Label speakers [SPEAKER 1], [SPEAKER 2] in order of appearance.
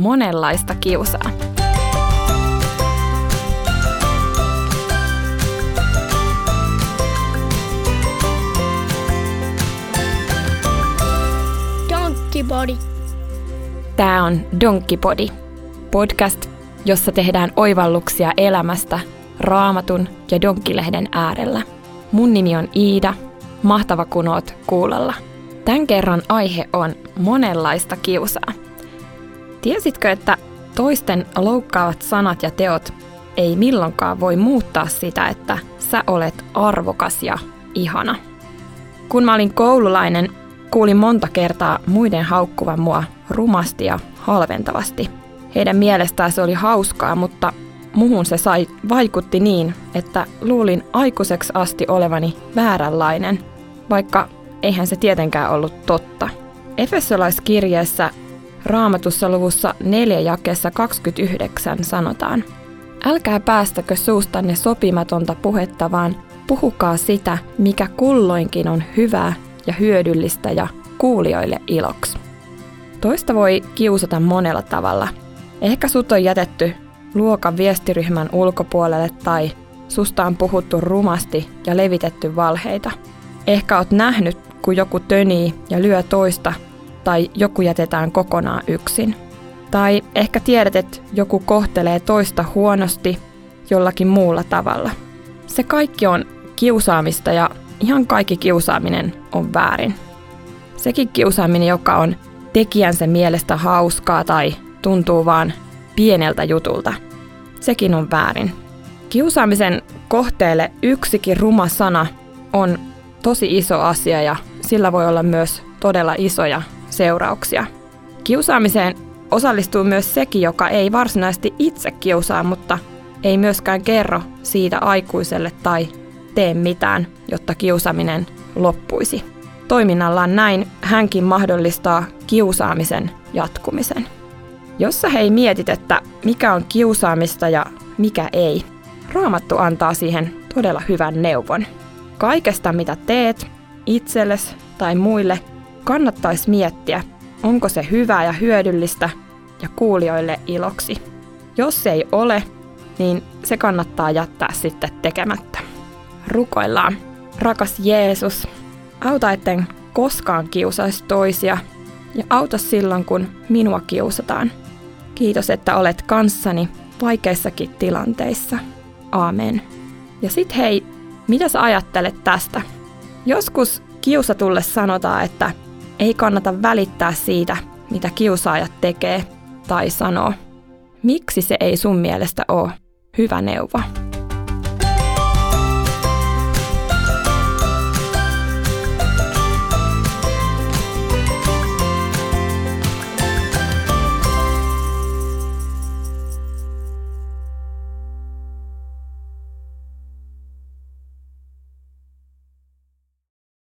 [SPEAKER 1] monenlaista kiusaa.
[SPEAKER 2] Donkkipodi.
[SPEAKER 1] Tämä on Donkkipodi, podcast, jossa tehdään oivalluksia elämästä raamatun ja donkkilehden äärellä. Mun nimi on Iida, mahtava kun oot kuulolla. Tämän kerran aihe on monenlaista kiusaa. Tiesitkö, että toisten loukkaavat sanat ja teot ei milloinkaan voi muuttaa sitä, että sä olet arvokas ja ihana? Kun mä olin koululainen, kuulin monta kertaa muiden haukkuvan mua rumasti ja halventavasti. Heidän mielestään se oli hauskaa, mutta muhun se sai, vaikutti niin, että luulin aikuiseksi asti olevani vääränlainen, vaikka eihän se tietenkään ollut totta. Efesolaiskirjeessä Raamatussa luvussa 4 jakeessa 29 sanotaan, Älkää päästäkö suustanne sopimatonta puhetta, vaan puhukaa sitä, mikä kulloinkin on hyvää ja hyödyllistä ja kuulijoille iloksi. Toista voi kiusata monella tavalla. Ehkä sut on jätetty luokan viestiryhmän ulkopuolelle tai susta on puhuttu rumasti ja levitetty valheita. Ehkä oot nähnyt, kun joku tönii ja lyö toista tai joku jätetään kokonaan yksin. Tai ehkä tiedät, että joku kohtelee toista huonosti jollakin muulla tavalla. Se kaikki on kiusaamista ja ihan kaikki kiusaaminen on väärin. Sekin kiusaaminen, joka on tekijänsä mielestä hauskaa tai tuntuu vaan pieneltä jutulta, sekin on väärin. Kiusaamisen kohteelle yksikin ruma sana on tosi iso asia ja sillä voi olla myös todella isoja seurauksia. Kiusaamiseen osallistuu myös sekin, joka ei varsinaisesti itse kiusaa, mutta ei myöskään kerro siitä aikuiselle tai tee mitään, jotta kiusaaminen loppuisi. Toiminnallaan näin hänkin mahdollistaa kiusaamisen jatkumisen. Jos sä hei mietit, että mikä on kiusaamista ja mikä ei, Raamattu antaa siihen todella hyvän neuvon. Kaikesta mitä teet, itsellesi tai muille, kannattaisi miettiä, onko se hyvää ja hyödyllistä ja kuulijoille iloksi. Jos se ei ole, niin se kannattaa jättää sitten tekemättä. Rukoillaan. Rakas Jeesus, auta etten koskaan kiusaisi toisia ja auta silloin, kun minua kiusataan. Kiitos, että olet kanssani vaikeissakin tilanteissa. Aamen. Ja sit hei, mitä sä ajattelet tästä? Joskus kiusatulle sanotaan, että ei kannata välittää siitä, mitä kiusaajat tekee tai sanoo. Miksi se ei sun mielestä ole hyvä neuvo?